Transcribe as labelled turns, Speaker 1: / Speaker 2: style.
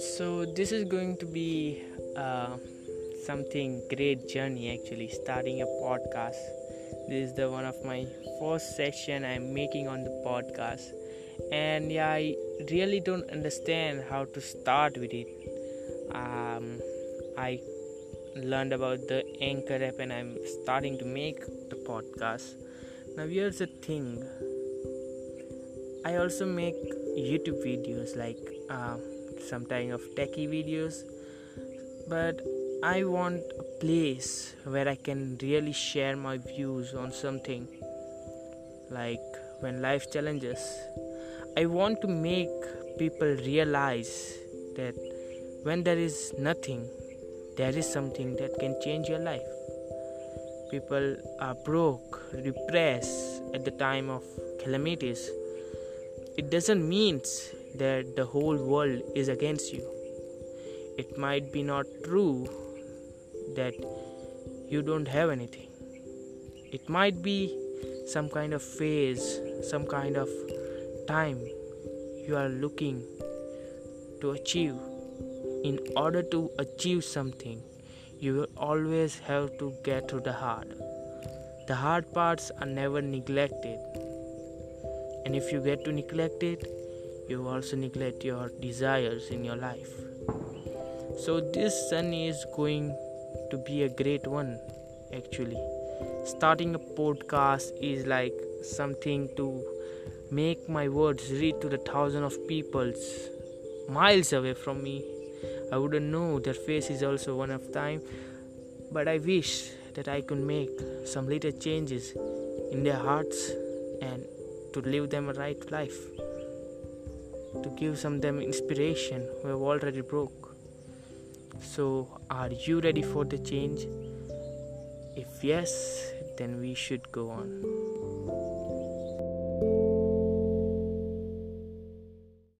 Speaker 1: so this is going to be uh, something great journey actually starting a podcast. This is the one of my first session i'm making on the podcast. And yeah i really don't understand how to start with it. Um, i learned about the anchor app and i'm starting to make the podcast. Now here's the thing. I also make youtube videos like uh, some kind of techie videos. But i want a place where i can really share my views on something. Like when life challenges i want to make people realize that when there is nothing there is something that can change your life. People are broke depressed at the time of calamities. It doesn't mean that the whole world is against you. It might be not true that you don't have anything. It might be some kind of phase, some kind of time you are looking to achieve. In order to achieve something, you will always have to get through the hard. The hard parts are never neglected, and if you get to neglect it, you also neglect your desires in your life. So, this sun is going to be a great one actually. Starting a podcast is like something to make my words reach to the thousand of peoples miles away from me. I wouldn't know their faces also one of time, but I wish that I could make some little changes in their hearts and to live them a right life to give some them inspiration. Who have already broke. So are you ready for the change? If yes then we should go on